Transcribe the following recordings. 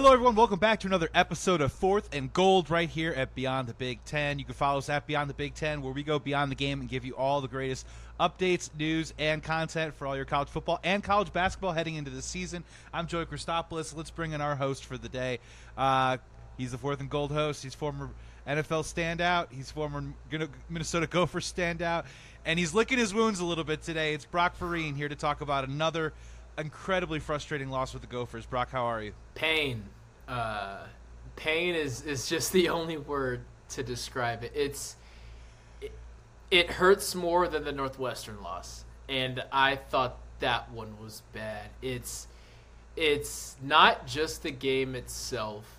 Hello, everyone. Welcome back to another episode of Fourth and Gold right here at Beyond the Big Ten. You can follow us at Beyond the Big Ten, where we go beyond the game and give you all the greatest updates, news, and content for all your college football and college basketball heading into the season. I'm Joey Christopoulos. Let's bring in our host for the day. Uh, he's the Fourth and Gold host. He's former NFL standout. He's former Minnesota Gopher standout. And he's licking his wounds a little bit today. It's Brock Vereen here to talk about another – incredibly frustrating loss with the Gophers. Brock, how are you? Pain. Uh, pain is is just the only word to describe it. It's it, it hurts more than the Northwestern loss, and I thought that one was bad. It's it's not just the game itself.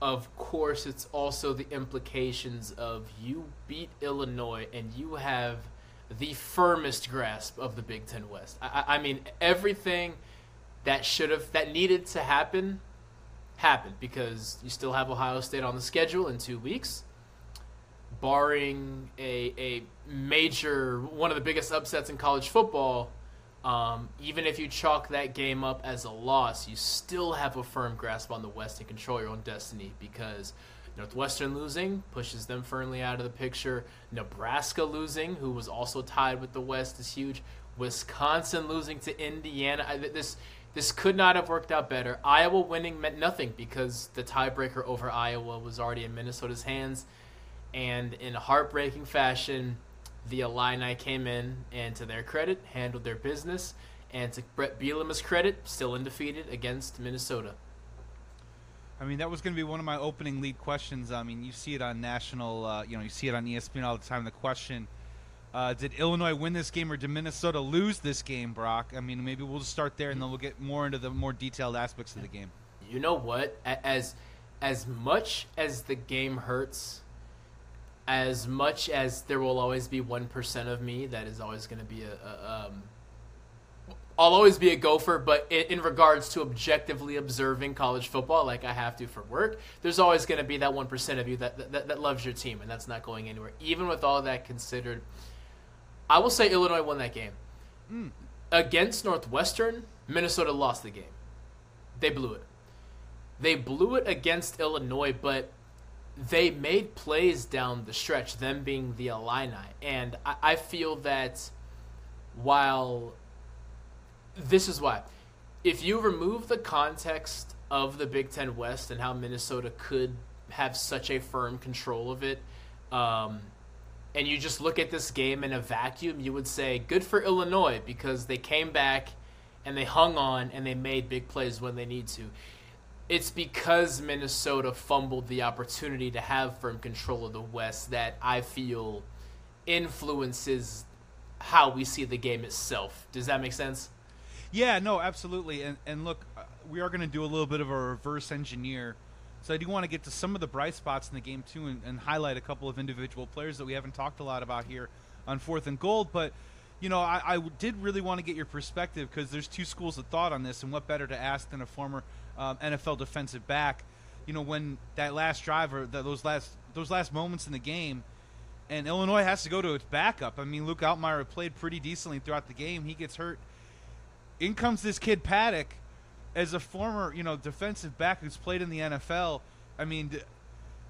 Of course, it's also the implications of you beat Illinois and you have the firmest grasp of the Big Ten West. I, I mean, everything that should have that needed to happen happened because you still have Ohio State on the schedule in two weeks. Barring a, a major one of the biggest upsets in college football, um, even if you chalk that game up as a loss, you still have a firm grasp on the West and control your own destiny because Northwestern losing pushes them firmly out of the picture. Nebraska losing, who was also tied with the West, is huge. Wisconsin losing to Indiana. I, this this could not have worked out better. Iowa winning meant nothing because the tiebreaker over Iowa was already in Minnesota's hands. And in heartbreaking fashion, the Illini came in and, to their credit, handled their business. And to Bret Bielema's credit, still undefeated against Minnesota. I mean, that was going to be one of my opening lead questions. I mean, you see it on national, uh, you know, you see it on ESPN all the time. The question: uh, Did Illinois win this game, or did Minnesota lose this game, Brock? I mean, maybe we'll just start there, and then we'll get more into the more detailed aspects of the game. You know what? As as much as the game hurts, as much as there will always be one percent of me that is always going to be a, a um, I'll always be a gopher, but in, in, regards to objectively observing college football, like I have to for work, there's always going to be that 1% of you that, that, that loves your team, and that's not going anywhere. Even with all that considered, I will say Illinois won that game. Mm. Against Northwestern, Minnesota lost the game. They blew it. They blew it against Illinois, but they made plays down the stretch, them being the Illini. And I, I feel that while this is why. If you remove the context of the Big Ten West and how Minnesota could have such a firm control of it, um, and you just look at this game in a vacuum, you would say good for Illinois because they came back and they hung on and they made big plays when they need to. It's because Minnesota fumbled the opportunity to have firm control of the West that I feel influences how we see the game itself. Does that make sense? Yeah, no, absolutely. And and look, uh, we are going to do a little bit of a reverse engineer. So I do want to get to some of the bright spots in the game too, and, and highlight a couple of individual players that we haven't talked a lot about here on Fourth and Gold. But you know, I, I did really want to get your perspective because there's two schools of thought on this, and what better to ask than a former um, NFL defensive back? You know, when that last drive or the, those last those last moments in the game, and Illinois has to go to its backup. I mean, Luke Altmyer played pretty decently throughout the game. He gets hurt in comes this kid Paddock as a former, you know, defensive back who's played in the NFL. I mean,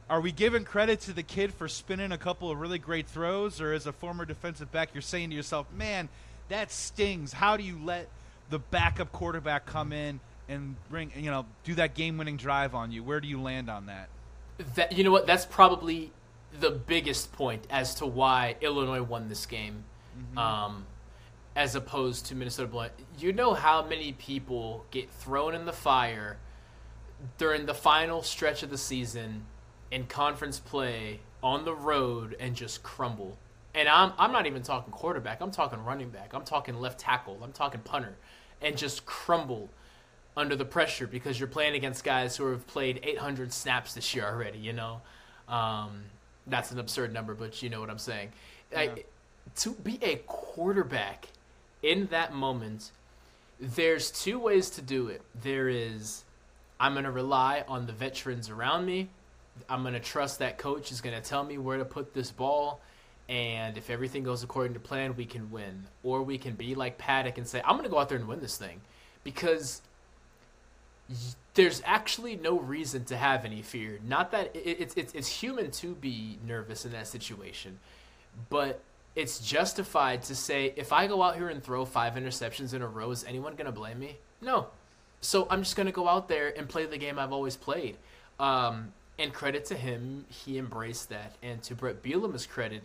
are we giving credit to the kid for spinning a couple of really great throws, or as a former defensive back, you're saying to yourself, "Man, that stings." How do you let the backup quarterback come in and bring, you know, do that game-winning drive on you? Where do you land on that? That you know what? That's probably the biggest point as to why Illinois won this game. Mm-hmm. Um, as opposed to Minnesota Blunt. You know how many people get thrown in the fire during the final stretch of the season in conference play on the road and just crumble. And I'm I'm not even talking quarterback. I'm talking running back. I'm talking left tackle. I'm talking punter and just crumble under the pressure because you're playing against guys who have played 800 snaps this year already, you know. Um, that's an absurd number, but you know what I'm saying. Yeah. I, to be a quarterback in that moment, there's two ways to do it. There is, I'm going to rely on the veterans around me. I'm going to trust that coach is going to tell me where to put this ball. And if everything goes according to plan, we can win. Or we can be like Paddock and say, I'm going to go out there and win this thing. Because there's actually no reason to have any fear. Not that it's it's it's human to be nervous in that situation, but it's justified to say if I go out here and throw five interceptions in a row, is anyone gonna blame me? No. So I'm just gonna go out there and play the game I've always played. Um, and credit to him, he embraced that. And to Bret Bielema's credit,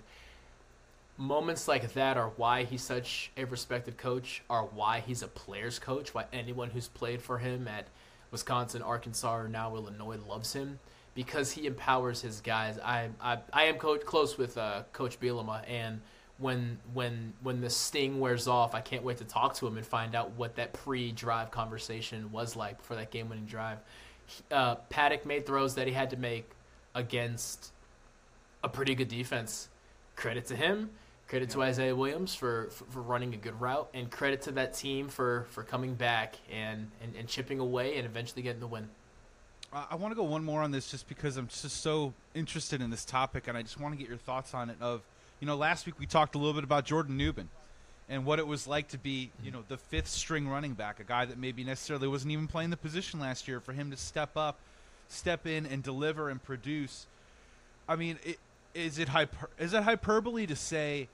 moments like that are why he's such a respected coach, are why he's a player's coach, why anyone who's played for him at Wisconsin, Arkansas, or now Illinois loves him because he empowers his guys. I I, I am close with uh, Coach Bielema, and when when when the sting wears off, I can't wait to talk to him and find out what that pre-drive conversation was like for that game-winning drive. Uh, Paddock made throws that he had to make against a pretty good defense. Credit to him. Credit to Isaiah Williams for, for, for, running a good route, and credit to that team for, for coming back and, and, and chipping away and eventually getting the win. I want to go one more on this just because I'm just so interested in this topic, and I just want to get your thoughts on it. Of you know, last week we talked a little bit about Jordan Nubin and what it was like to be, you know, the fifth string running back, a guy that maybe necessarily wasn't even playing the position last year, for him to step up, step in, and deliver and produce. I mean, it, is it hyper, is it hyperbole to say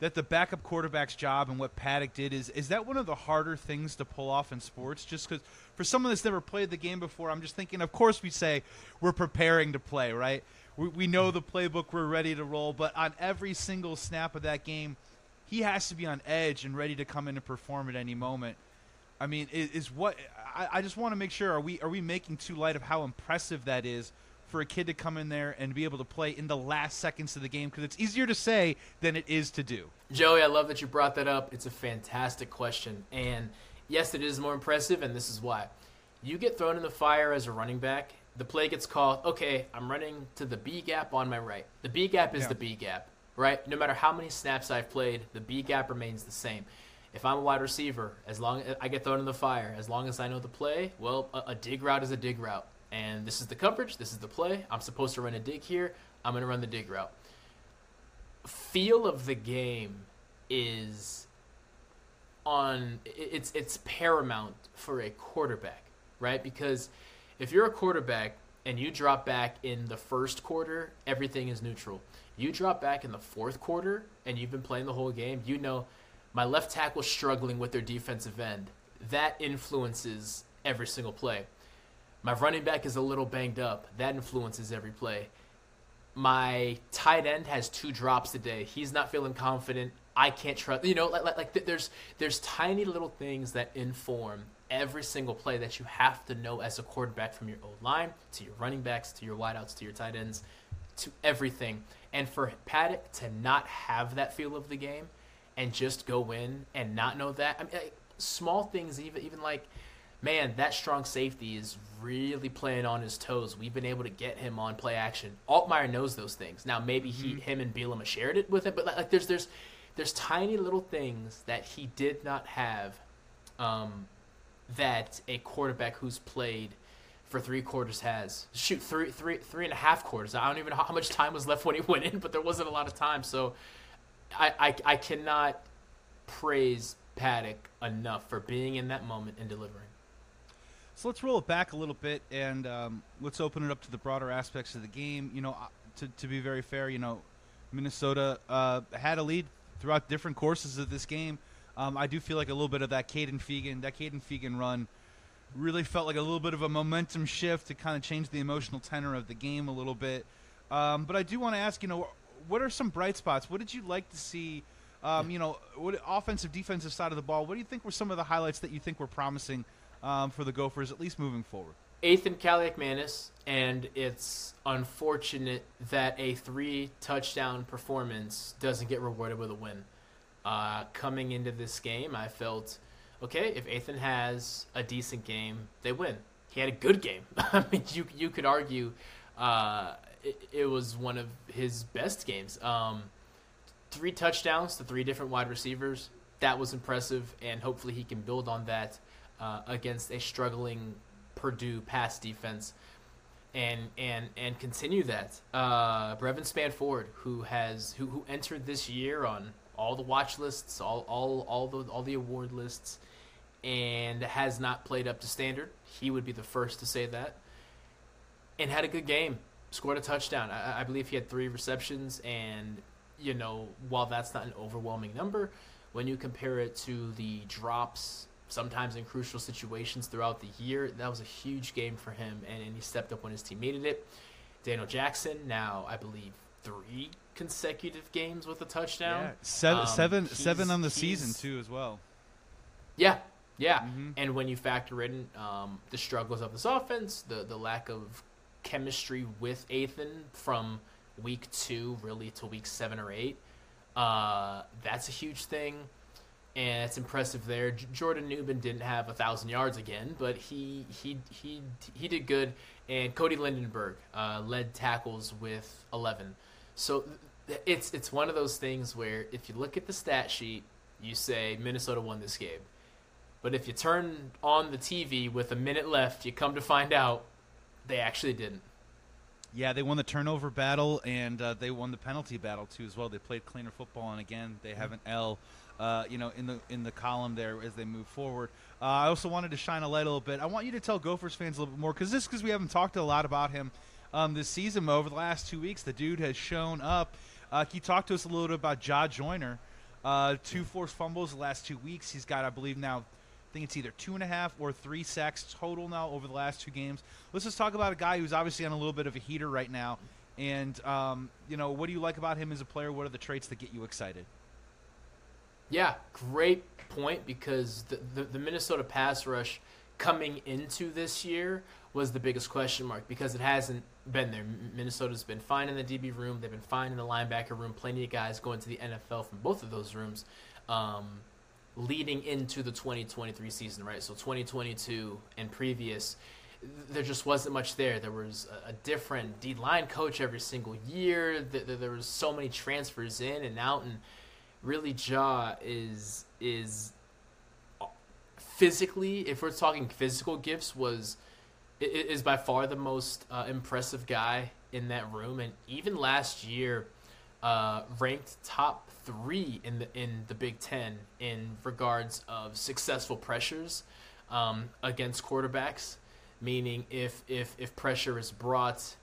that the backup quarterback's job and what Paddock did is is that one of the harder things to pull off in sports? Just because for someone that's never played the game before, I'm just thinking. Of course, we say we're preparing to play, right? We, we know the playbook, we're ready to roll, but on every single snap of that game, he has to be on edge and ready to come in and perform at any moment. I mean, is, is what I, I just want to make sure are we are we making too light of how impressive that is for a kid to come in there and be able to play in the last seconds of the game because it's easier to say than it is to do. Joey, I love that you brought that up. It's a fantastic question. And yes, it is more impressive, and this is why. You get thrown in the fire as a running back, the play gets called, okay, I'm running to the B gap on my right. The B gap is yeah. the B gap, right? No matter how many snaps I've played, the B gap remains the same. If I'm a wide receiver, as long as I get thrown in the fire, as long as I know the play, well, a, a dig route is a dig route and this is the coverage, this is the play. I'm supposed to run a dig here. I'm going to run the dig route. Feel of the game is on it's it's paramount for a quarterback, right? Because if you're a quarterback and you drop back in the first quarter, everything is neutral. You drop back in the fourth quarter and you've been playing the whole game, you know my left tackle struggling with their defensive end. That influences every single play. My running back is a little banged up. That influences every play. My tight end has two drops today. He's not feeling confident. I can't trust. You know, like, like, like there's there's tiny little things that inform every single play that you have to know as a quarterback from your old line to your running backs to your wideouts to your tight ends to everything. And for Paddock to not have that feel of the game and just go in and not know that, I mean, like, small things, even even like man, that strong safety is really playing on his toes. We've been able to get him on play action. Altmyer knows those things. Now maybe he, mm-hmm. him and Bielema shared it with him, but like, like, there's there's there's tiny little things that he did not have, um, that a quarterback who's played for three quarters has. Shoot, three three three and a half quarters. I don't even know how much time was left when he went in, but there wasn't a lot of time. So, I I, I cannot praise Paddock enough for being in that moment and delivering. So let's roll it back a little bit and um, let's open it up to the broader aspects of the game. You know, uh, to, to be very fair, you know, Minnesota uh, had a lead throughout different courses of this game. Um, I do feel like a little bit of that Kaden Feagin, that Kaden Feagin run really felt like a little bit of a momentum shift to kind of change the emotional tenor of the game a little bit. Um, but I do want to ask, you know, what are some bright spots? What did you like to see? Um, you know, what offensive, defensive side of the ball. What do you think were some of the highlights that you think were promising um, for the Gophers, at least moving forward. Athan Kaliakmanis, and it's unfortunate that a three touchdown performance doesn't get rewarded with a win. Uh, coming into this game, I felt okay. If Ethan has a decent game, they win. He had a good game. I mean, you you could argue uh, it, it, was one of his best games. Um, three touchdowns to three different wide receivers. That was impressive, and hopefully he can build on that uh, against a struggling Purdue pass defense, and and and continue that. Uh, Brevyn Spann-Ford, who has who, who entered this year on all the watch lists, all all all the all the award lists, and has not played up to standard. He would be the first to say that. And had a good game, scored a touchdown. I, I believe he had three receptions, and you know, while that's not an overwhelming number, when you compare it to the drops sometimes in crucial situations throughout the year, that was a huge game for him, and, and he stepped up when his team needed it. Daniel Jackson, now I believe three consecutive games with a touchdown. Yeah, seven, Um, seven, seven on the season too, as well. Yeah, yeah. Mhm. And when you factor in um, the struggles of this offense, the the lack of chemistry with Ethan from week two really to week seven or eight, uh, that's a huge thing. And it's impressive there. J- Jordan Nubin didn't have a thousand yards again, but he he he he did good. And Cody Lindenberg uh, led tackles with eleven. So it's it's one of those things where if you look at the stat sheet, you say Minnesota won this game. But if you turn on the TV with a minute left, you come to find out they actually didn't. Yeah, they won the turnover battle and uh, they won the penalty battle too as well. They played cleaner football, and again, they have an L, uh, you know, in the in the column there as they move forward. Uh, I also wanted to shine a light a little bit. I want you to tell Gophers fans a little bit more because this because we haven't talked a lot about him um, this season. Over the last two weeks, the dude has shown up. Uh, can you talk to us a little bit about Jah Joyner? Uh, two forced fumbles the last two weeks. He's got, I believe, now I think it's either two and a half or three sacks total now over the last two games. Let's just talk about a guy who's obviously on a little bit of a heater right now. And um, you know, what do you like about him as a player? What are the traits that get you excited? Yeah, great point because the, the, the Minnesota pass rush coming into this year was the biggest question mark because it hasn't been there. Minnesota's been fine in the DB room, they've been fine in the linebacker room. Plenty of guys going to the NFL from both of those rooms. Um, leading into the 2023 season, right? So 2022 and previous, there just wasn't much there. There was a, different D line coach every single year. There was so many transfers in and out, and really, Jah is is physically, if we're talking physical gifts, was is by far the most uh, impressive guy in that room, and even last year, uh, ranked top three in the in the Big Ten in regards of successful pressures um, against quarterbacks. Meaning, if if if pressure is brought,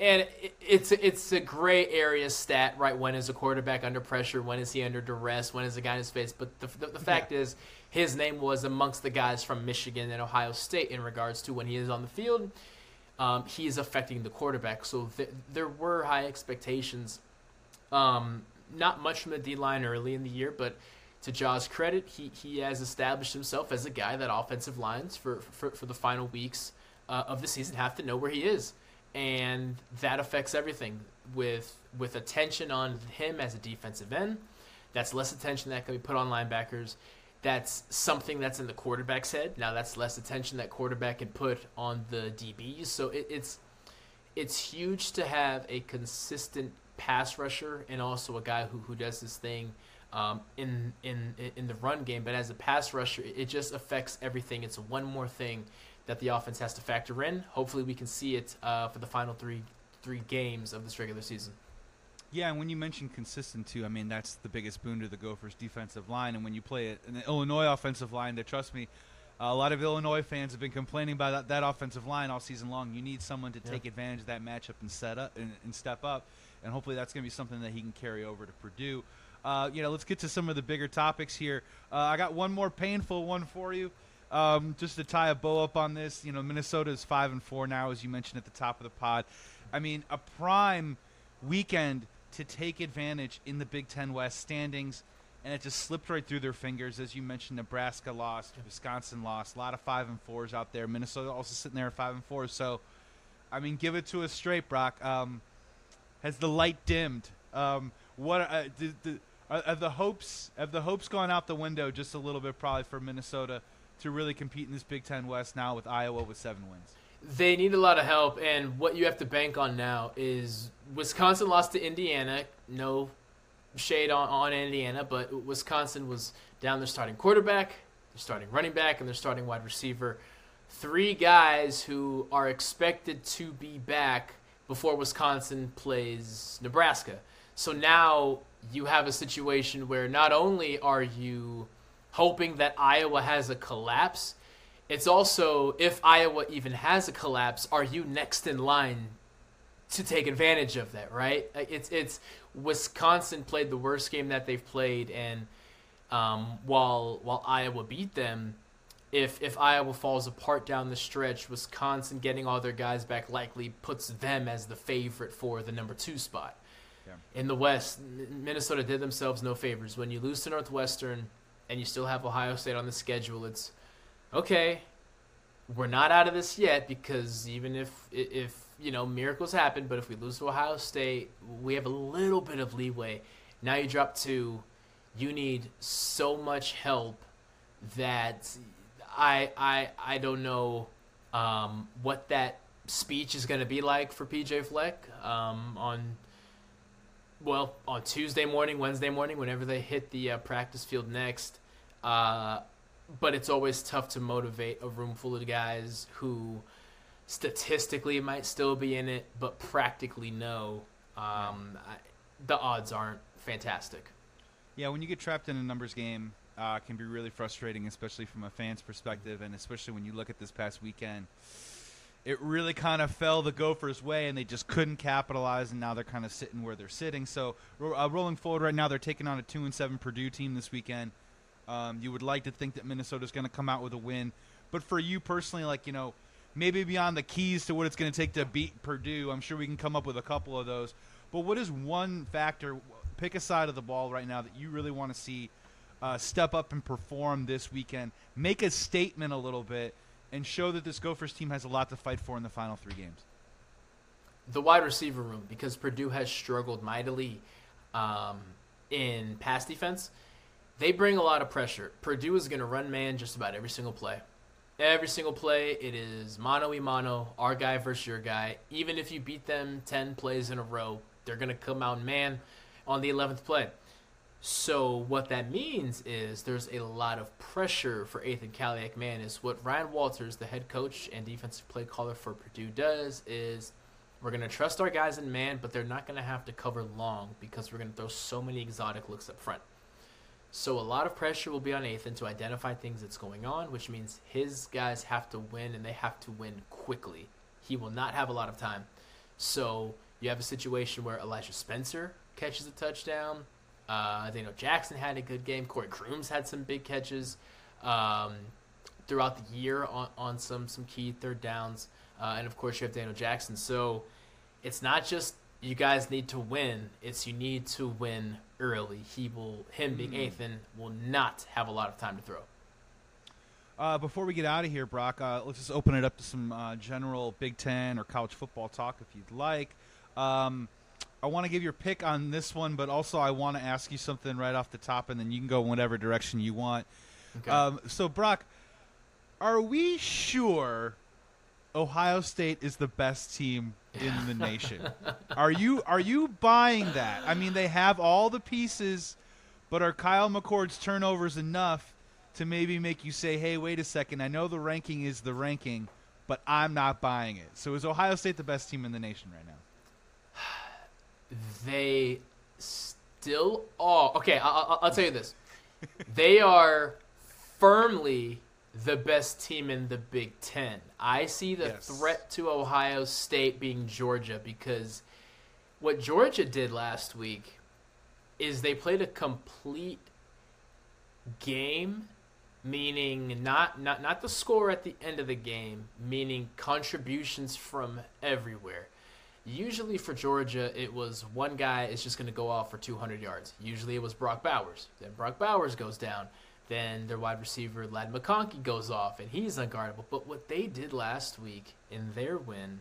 and it's it's a gray area stat, right? When is a quarterback under pressure? When is he under duress? When is a guy in his face? But the the, the fact is, his name was amongst the guys from Michigan and Ohio State in regards to when he is on the field. Um, he is affecting the quarterback, so th- there were high expectations um, not much from the D line early in the year, but to Jah's credit, he, he has established himself as a guy that offensive lines for, for, for the final weeks uh, of the season have to know where he is. And that affects everything with with attention on him as a defensive end. That's less attention that can be put on linebackers. That's something that's in the quarterback's head. Now that's less attention that quarterback can put on the DBs. So it, it's it's huge to have a consistent pass rusher and also a guy who, who does this thing um, in in in the run game. But as a pass rusher, it just affects everything. It's one more thing that the offense has to factor in. Hopefully, we can see it uh, for the final three three games of this regular season. Yeah, and when you mention consistent too, I mean that's the biggest boon to the Gophers' defensive line. And when you play it an Illinois offensive line, that trust me, a lot of Illinois fans have been complaining about that, that offensive line all season long. You need someone to Yeah. take advantage of that matchup and set up and, and step up, and hopefully that's going to be something that he can carry over to Purdue. Uh, you know, let's get to some of the bigger topics here. Uh, I got one more painful one for you. Um, just to tie a bow up on this, you know, Minnesota is five and four now, as you mentioned at the top of the pod. I mean, a prime weekend to take advantage in the Big Ten West standings, and it just slipped right through their fingers. As you mentioned, Nebraska lost, Wisconsin lost, a lot of five and fours out there. Minnesota also sitting there at five and four. So, I mean, give it to us straight, Brock. Um, has the light dimmed? Um, what uh, did, did, are, have the hopes have the hopes gone out the window just a little bit, probably for Minnesota to really compete in this Big Ten West now with Iowa with seven wins? They need a lot of help, and what you have to bank on now is Wisconsin lost to Indiana. No shade on, on Indiana, but Wisconsin was down their starting quarterback, their starting running back, and their starting wide receiver. Three guys who are expected to be back before Wisconsin plays Nebraska. So now you have a situation where not only are you hoping that Iowa has a collapse. It's also if Iowa even has a collapse, are you next in line to take advantage of that? Right? It's it's Wisconsin played the worst game that they've played, and um, while while Iowa beat them, if if Iowa falls apart down the stretch, Wisconsin getting all their guys back likely puts them as the favorite for the number two spot. Yeah. In the West, Minnesota did themselves no favors. When you lose to Northwestern and you still have Ohio State on the schedule, it's okay. We're not out of this yet because even if if you know miracles happen, but if we lose to Ohio State, we have a little bit of leeway. Now you drop to, you need so much help that I I I don't know um, what that speech is going to be like for PJ Fleck um, on well on Tuesday morning, Wednesday morning, whenever they hit the uh, practice field next. Uh, but it's always tough to motivate a room full of guys who statistically might still be in it, but practically no. Um, I, the odds aren't fantastic. Yeah, when you get trapped in a numbers game, uh, can be really frustrating, especially from a fan's perspective, and especially when you look at this past weekend. It really kind of fell the Gophers' way, and they just couldn't capitalize, and now they're kind of sitting where they're sitting. So, uh, rolling forward right now, they're taking on a two and seven Purdue team this weekend. Um, you would like to think that Minnesota's going to come out with a win, but for you personally, like you know, maybe beyond the keys to what it's going to take to beat Purdue, I'm sure we can come up with a couple of those. But what is one factor? Pick a side of the ball right now that you really want to see uh, step up and perform this weekend, make a statement a little bit, and show that this Gophers team has a lot to fight for in the final three games? The wide receiver room, because Purdue has struggled mightily um, in pass defense, they bring a lot of pressure. Purdue is going to run man just about every single play. Every single play, it is mano y mano, our guy versus your guy. Even if you beat them 10 plays in a row, they're going to come out man on the 11th play. So what that means is there's a lot of pressure for Athan Man, Is what Ryan Walters, the head coach and defensive play caller for Purdue, does is we're to trust our guys in man, but they're not to have to cover long because we're to throw so many exotic looks up front. So a lot of pressure will be on Athan to identify things that's going on, which means his guys have to win and they have to win quickly. He will not have a lot of time. So you have a situation where Elijah Spencer catches a touchdown uh, Daniel Jackson had a good game. Corey Crooms had some big catches um, throughout the year on, on some some key third downs, uh, and of course you have Daniel Jackson. So it's not just you guys need to win; it's you need to win early. He will, him being mm. Athan, will not have a lot of time to throw. Uh, before we get out of here, Brock, uh, let's just open it up to some uh, general Big Ten or college football talk if you'd like. Um, I want to give your pick on this one, but also I want to ask you something right off the top, and then you can go whatever direction you want. Okay. Um, so, Brock, are we sure Ohio State is the best team in the nation? are you are you buying that? I mean, they have all the pieces, but are Kyle McCord's turnovers enough to maybe make you say, "Hey, wait a second. I know the ranking is the ranking, but I'm not buying it." So, is Ohio State the best team in the nation right now? They still are. Okay, I'll, I'll tell you this. they are firmly the best team in the Big Ten. I see the yes. threat to Ohio State being Georgia because what Georgia did last week is they played a complete game meaning not not not the score at the end of the game meaning contributions from everywhere Usually for Georgia, it was one guy is just going to go off for 200 yards. Usually it was Brock Bowers. Then Brock Bowers goes down. Then their wide receiver, Ladd McConkey, goes off, and he's unguardable. But what they did last week in their win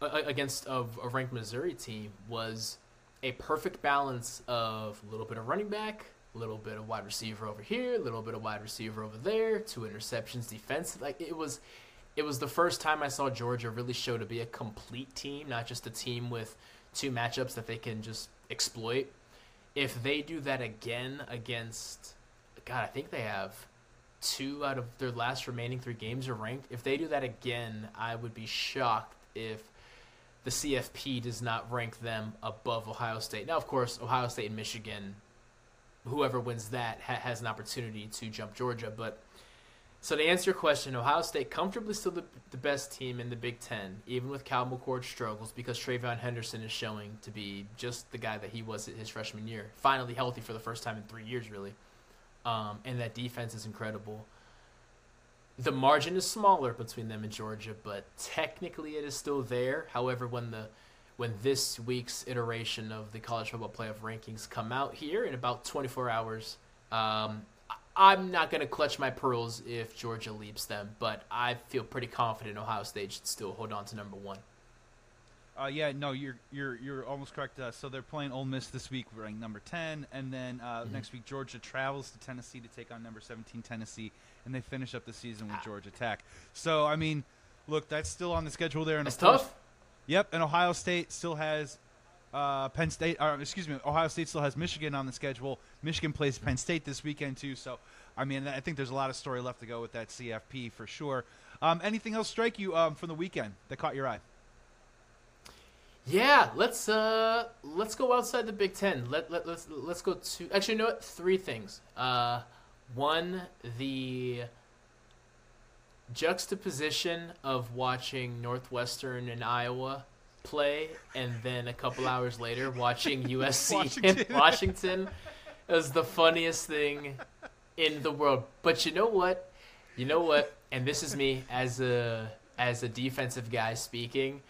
against a, ranked Missouri team was a perfect balance of a little bit of running back, a little bit of wide receiver over here, a little bit of wide receiver over there, two interceptions defensive. Like it was it was the first time I saw Georgia really show to be a complete team, not just a team with two matchups that they can just exploit. If they do that again against, God, I think they have two out of their last remaining three games are ranked. If they do that again, I would be shocked if the CFP does not rank them above Ohio State. Now, of course, Ohio State and Michigan whoever wins that ha- has an opportunity to jump Georgia. But so to answer your question, Ohio State comfortably still the, the best team in the Big Ten, even with Cal McCord's struggles, because TreVeyon Henderson is showing to be just the guy that he was his freshman year. Finally healthy for the first time in three years, really. Um, and that defense is incredible. The margin is smaller between them and Georgia, but technically it is still there. However, when the when this week's iteration of the college football playoff rankings come out here in about 24 hours, um, I'm not going to clutch my pearls if Georgia leaps them, but I feel pretty confident Ohio State should still hold on to number one. Uh, yeah, no, you're you're you're almost correct. Uh, so they're playing Ole Miss this week, ranked number ten, and then uh, mm-hmm. next week Georgia travels to Tennessee to take on number seventeen Tennessee, and they finish up the season with ah. Georgia Tech. So I mean, look, that's still on the schedule there. And it's tough. Yep, and Ohio State still has uh, Penn State. Or, excuse me, Ohio State still has Michigan on the schedule. Michigan plays Penn State this weekend too. So, I mean, I think there's a lot of story left to go with that CFP for sure. Um, anything else strike you um, from the weekend that caught your eye? Yeah, let's uh, let's go outside the Big Ten. Let, let let's let's go to actually, you know what? Three things. Uh, one, the juxtaposition of watching Northwestern and Iowa play, and then a couple hours later watching USC Washington. and Washington is the funniest thing in the world. But you know what? You know what? And this is me as a as a defensive guy speaking.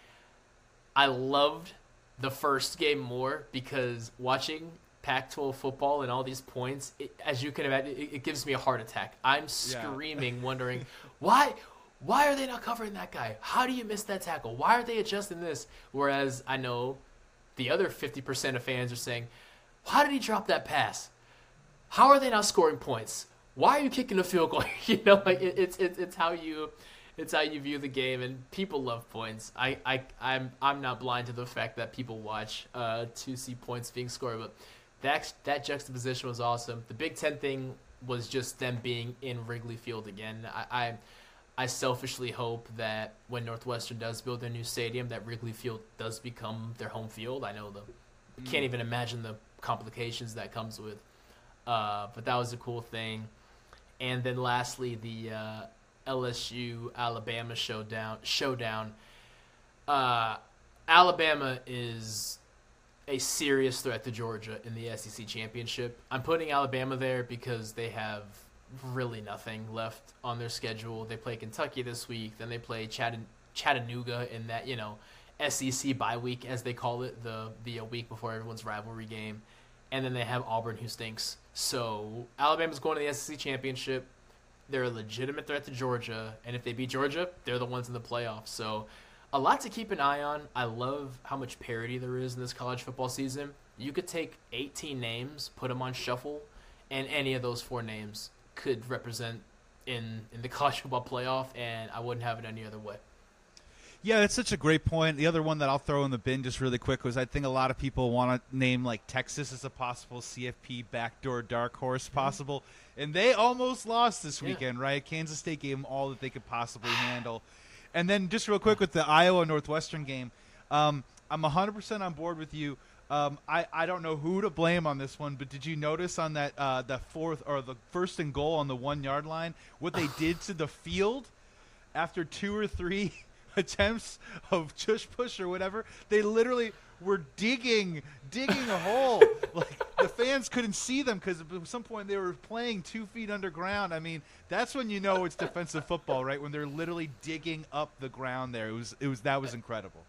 I loved the first game more because watching Pac-12 football and all these points, it, as you can imagine, it, it, gives me a heart attack. I'm screaming, yeah. wondering why. Why are they not covering that guy? How do you miss that tackle? Why are they adjusting this? Whereas I know the other 50% of fans are saying, How did he drop that pass? How are they not scoring points? Why are you kicking a field goal? you know, like it, it's it's it's how you it's how you view the game, and people love points. I I I'm I'm not blind to the fact that people watch uh, to see points being scored, but that that juxtaposition was awesome. The Big Ten thing was just them being in Wrigley Field again. I, I, I selfishly hope that when Northwestern does build their new stadium, that Wrigley Field does become their home field. I know the mm. can't even imagine the complications that comes with. Uh, but that was a cool thing. And then lastly, the uh, LSU Alabama showdown. Showdown. Uh, Alabama is a serious threat to Georgia in the SEC championship. I'm putting Alabama there because they have really nothing left on their schedule. They play Kentucky this week, then they play Chattanooga in that you know SEC bye week as they call it, the the uh, week before everyone's rivalry game, and then they have Auburn who stinks. So Alabama's going to the SEC championship. They're a legitimate threat to Georgia, and if they beat Georgia, they're the ones in the playoffs. So a lot to keep an eye on. I love how much parity there is in this college football season. You could take 18 names, put them on shuffle, and any of those four names could represent in in the college football playoff, and I wouldn't have it any other way. Yeah, that's such a great point. The other one that I'll throw in the bin just really quick was I think a lot of people want to name like Texas as a possible CFP backdoor dark horse mm-hmm. possible, and they almost lost this weekend, yeah. right? Kansas State gave them all that they could possibly handle. And then just real quick with the Iowa Northwestern game, um, I'm 100% on board with you. Um, I, I don't know who to blame on this one, but did you notice on that uh, the fourth or the first and goal on the one yard line what they did to the field after two or three attempts of tush push or whatever? They literally were digging digging a hole. like the fans couldn't see them because at some point they were playing two feet underground. I mean, that's when you know it's defensive football, right? When they're literally digging up the ground there. It was it was that was incredible.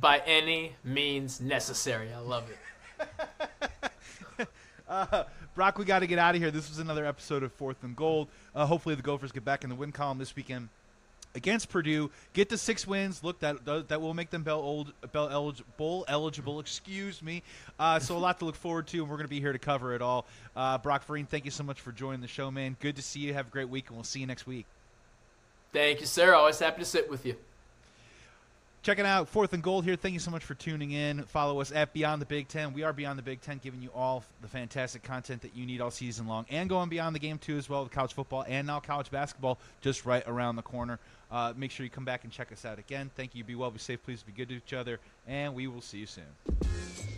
By any means necessary. I love it. uh, Brock, we got to get out of here. This was another episode of Fourth and Gold. Uh, hopefully, the Gophers get back in the win column this weekend against Purdue. Get to six wins. Look, that that will make them bell old bell eligible. Eligible, excuse me. Uh, so a lot to look forward to, and we're going to be here to cover it all. Uh, Brock Vereen, thank you so much for joining the show, man. Good to see you. Have a great week, and we'll see you next week. Thank you, sir. Always happy to sit with you. Checking out Fourth and Gold here. Thank you so much for tuning in. Follow us at Beyond the Big Ten. We are Beyond the Big Ten, giving you all the fantastic content that you need all season long, and going beyond the game too as well with college football and now college basketball just right around the corner. Uh, make sure you come back and check us out again. Thank you. Be well, be safe. Please be good to each other, and we will see you soon.